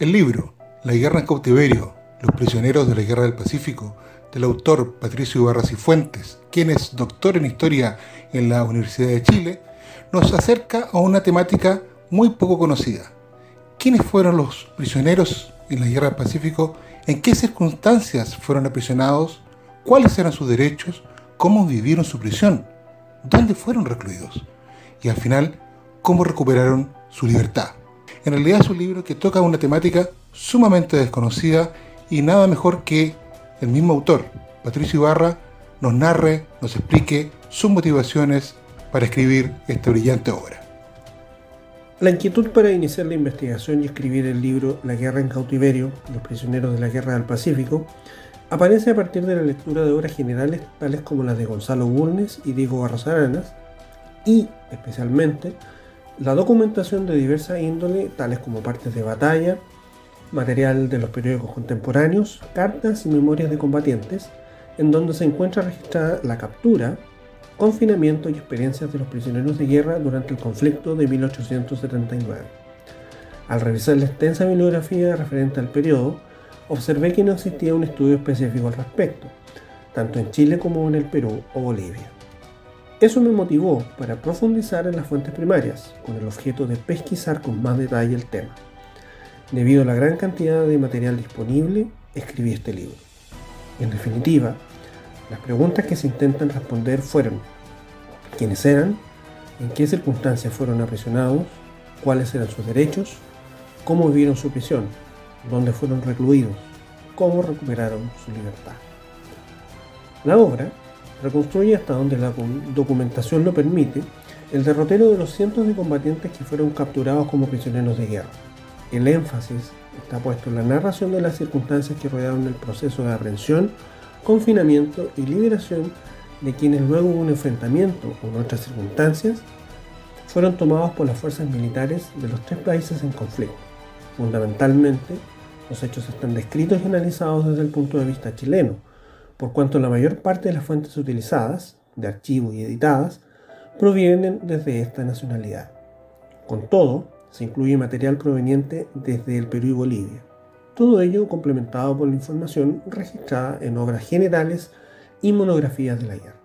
El libro La guerra en cautiverio, los prisioneros de la guerra del Pacífico, del autor Patricio Ibarra Fuentes, quien es doctor en historia en la Universidad de Chile, nos acerca a una temática muy poco conocida. ¿Quiénes fueron los prisioneros en la guerra del Pacífico? ¿En qué circunstancias fueron aprisionados? ¿Cuáles eran sus derechos? ¿Cómo vivieron su prisión? ¿Dónde fueron recluidos? Y al final, ¿cómo recuperaron su libertad? En realidad es un libro que toca una temática sumamente desconocida y nada mejor que el mismo autor, Patricio Ibarra, nos narre, nos explique sus motivaciones para escribir esta brillante obra. La inquietud para iniciar la investigación y escribir el libro La guerra en cautiverio, los prisioneros de la guerra del Pacífico, aparece a partir de la lectura de obras generales tales como las de Gonzalo Bulnes y Diego Barros Aranas, y, especialmente, la documentación de diversa índole, tales como partes de batalla, material de los periódicos contemporáneos, cartas y memorias de combatientes, en donde se encuentra registrada la captura, confinamiento y experiencias de los prisioneros de guerra durante el conflicto de 1879. Al revisar la extensa bibliografía referente al periodo, observé que no existía un estudio específico al respecto, tanto en Chile como en el Perú o Bolivia. Eso me motivó para profundizar en las fuentes primarias, con el objeto de pesquisar con más detalle el tema. Debido a la gran cantidad de material disponible, escribí este libro. En definitiva, las preguntas que se intentan responder fueron quiénes eran, en qué circunstancias fueron aprisionados, cuáles eran sus derechos, cómo vivieron su prisión, dónde fueron recluidos, cómo recuperaron su libertad. La obra reconstruye hasta donde la documentación lo permite el derrotero de los cientos de combatientes que fueron capturados como prisioneros de guerra el énfasis está puesto en la narración de las circunstancias que rodearon el proceso de aprehensión, confinamiento y liberación de quienes luego un enfrentamiento en otras circunstancias fueron tomados por las fuerzas militares de los tres países en conflicto. Fundamentalmente, los hechos están descritos y analizados desde el punto de vista chileno, por cuanto la mayor parte de las fuentes utilizadas, de archivo y editadas, provienen desde esta nacionalidad. Con todo, se incluye material proveniente desde el Perú y Bolivia. Todo ello complementado por la información registrada en obras generales y monografías de la guerra.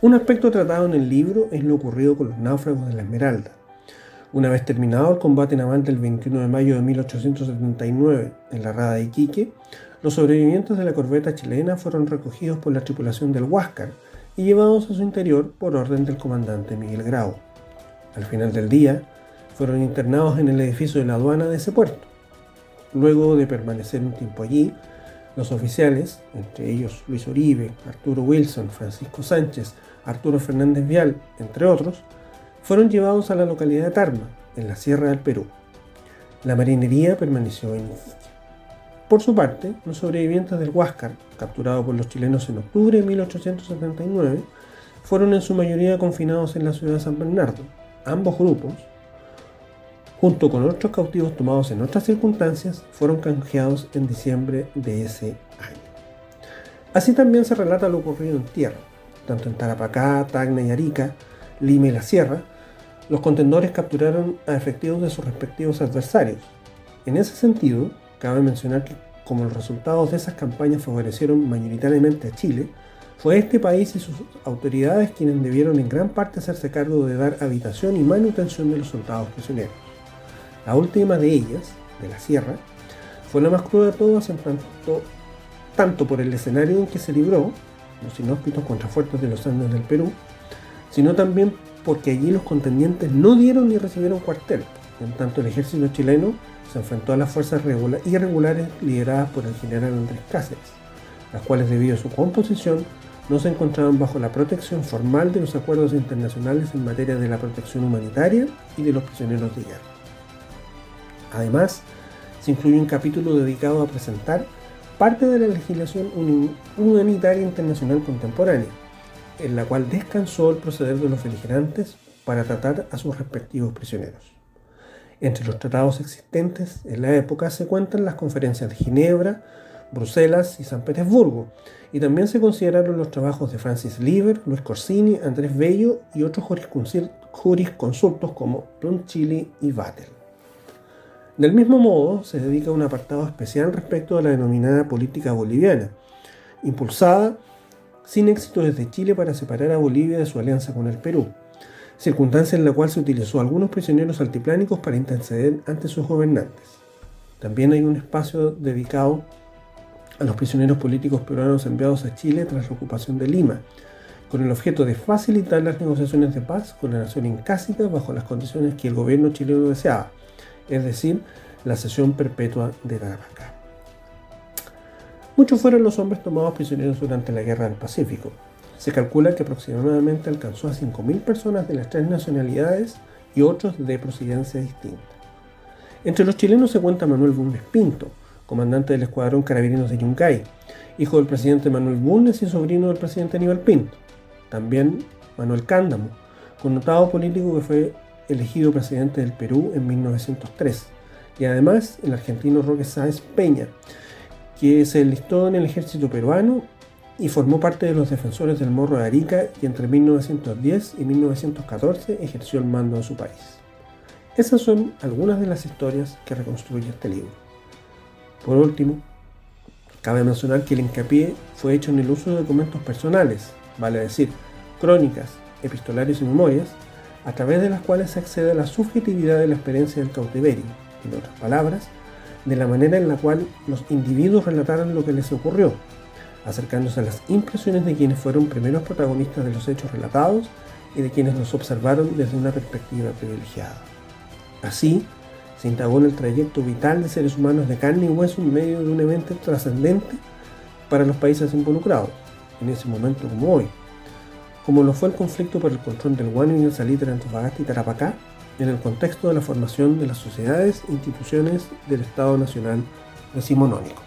Un aspecto tratado en el libro es lo ocurrido con los náufragos de la Esmeralda. Una vez terminado el combate naval del 21 de mayo de 1879 en la rada de Iquique, los sobrevivientes de la corbeta chilena fueron recogidos por la tripulación del Huáscar y llevados a su interior por orden del comandante Miguel Grau. Al final del día, fueron internados en el edificio de la aduana de ese puerto. Luego de permanecer un tiempo allí, los oficiales, entre ellos Luis Oribe, Arturo Wilson, Francisco Sánchez, Arturo Fernández Vial, entre otros, fueron llevados a la localidad de Tarma, en la Sierra del Perú. La marinería permaneció en. Por su parte, los sobrevivientes del Huáscar, capturado por los chilenos en octubre de 1879, fueron en su mayoría confinados en la ciudad de San Bernardo, ambos grupos, junto con otros cautivos tomados en otras circunstancias, fueron canjeados en diciembre de ese año. Así también se relata lo ocurrido en tierra, tanto en Tarapacá, Tacna y Arica, Lima y la Sierra, los contendores capturaron a efectivos de sus respectivos adversarios. En ese sentido, cabe mencionar que como los resultados de esas campañas favorecieron mayoritariamente a Chile, fue este país y sus autoridades quienes debieron en gran parte hacerse cargo de dar habitación y manutención de los soldados prisioneros. La última de ellas, de la sierra, fue la más cruda de todas en tanto, tanto por el escenario en que se libró, los inhóspitos contrafuertes de los Andes del Perú, sino también porque allí los contendientes no dieron ni recibieron cuartel, en tanto el ejército chileno se enfrentó a las fuerzas irregulares lideradas por el general Andrés Cáceres, las cuales debido a su composición no se encontraban bajo la protección formal de los acuerdos internacionales en materia de la protección humanitaria y de los prisioneros de guerra. Además, se incluye un capítulo dedicado a presentar parte de la legislación humanitaria internacional contemporánea, en la cual descansó el proceder de los beligerantes para tratar a sus respectivos prisioneros. Entre los tratados existentes en la época se cuentan las conferencias de Ginebra, Bruselas y San Petersburgo, y también se consideraron los trabajos de Francis Lieber, Luis Corsini, Andrés Bello y otros jurisconsultos como Chile y Vattel. Del mismo modo, se dedica un apartado especial respecto a la denominada política boliviana, impulsada sin éxito desde Chile para separar a Bolivia de su alianza con el Perú, circunstancia en la cual se utilizó a algunos prisioneros altiplánicos para interceder ante sus gobernantes. También hay un espacio dedicado a los prisioneros políticos peruanos enviados a Chile tras la ocupación de Lima, con el objeto de facilitar las negociaciones de paz con la nación incásica bajo las condiciones que el gobierno chileno deseaba, es decir, la cesión perpetua de Tarapacá. Muchos fueron los hombres tomados prisioneros durante la Guerra del Pacífico. Se calcula que aproximadamente alcanzó a 5.000 personas de las tres nacionalidades y otros de procedencia distinta. Entre los chilenos se cuenta Manuel Bulnes Pinto, comandante del Escuadrón Carabineros de Yungay, hijo del presidente Manuel Bulnes y sobrino del presidente Aníbal Pinto. También Manuel Cándamo, connotado político que fue elegido presidente del Perú en 1903. Y además el argentino Roque Sáez Peña, que se enlistó en el ejército peruano y formó parte de los defensores del Morro de Arica y entre 1910 y 1914 ejerció el mando de su país. Esas son algunas de las historias que reconstruye este libro. Por último, cabe mencionar que el hincapié fue hecho en el uso de documentos personales, vale decir, crónicas, epistolarios y memorias, a través de las cuales se accede a la subjetividad de la experiencia del cautiverio, en otras palabras, de la manera en la cual los individuos relataron lo que les ocurrió, acercándose a las impresiones de quienes fueron primeros protagonistas de los hechos relatados y de quienes los observaron desde una perspectiva privilegiada. Así, se indagó en el trayecto vital de seres humanos de carne y hueso en medio de un evento trascendente para los países involucrados, en ese momento como hoy, como lo fue el conflicto por el control del guano y el salitre entre Antofagasta y Tarapacá, en el contexto de la formación de las sociedades e instituciones del Estado Nacional decimonónico.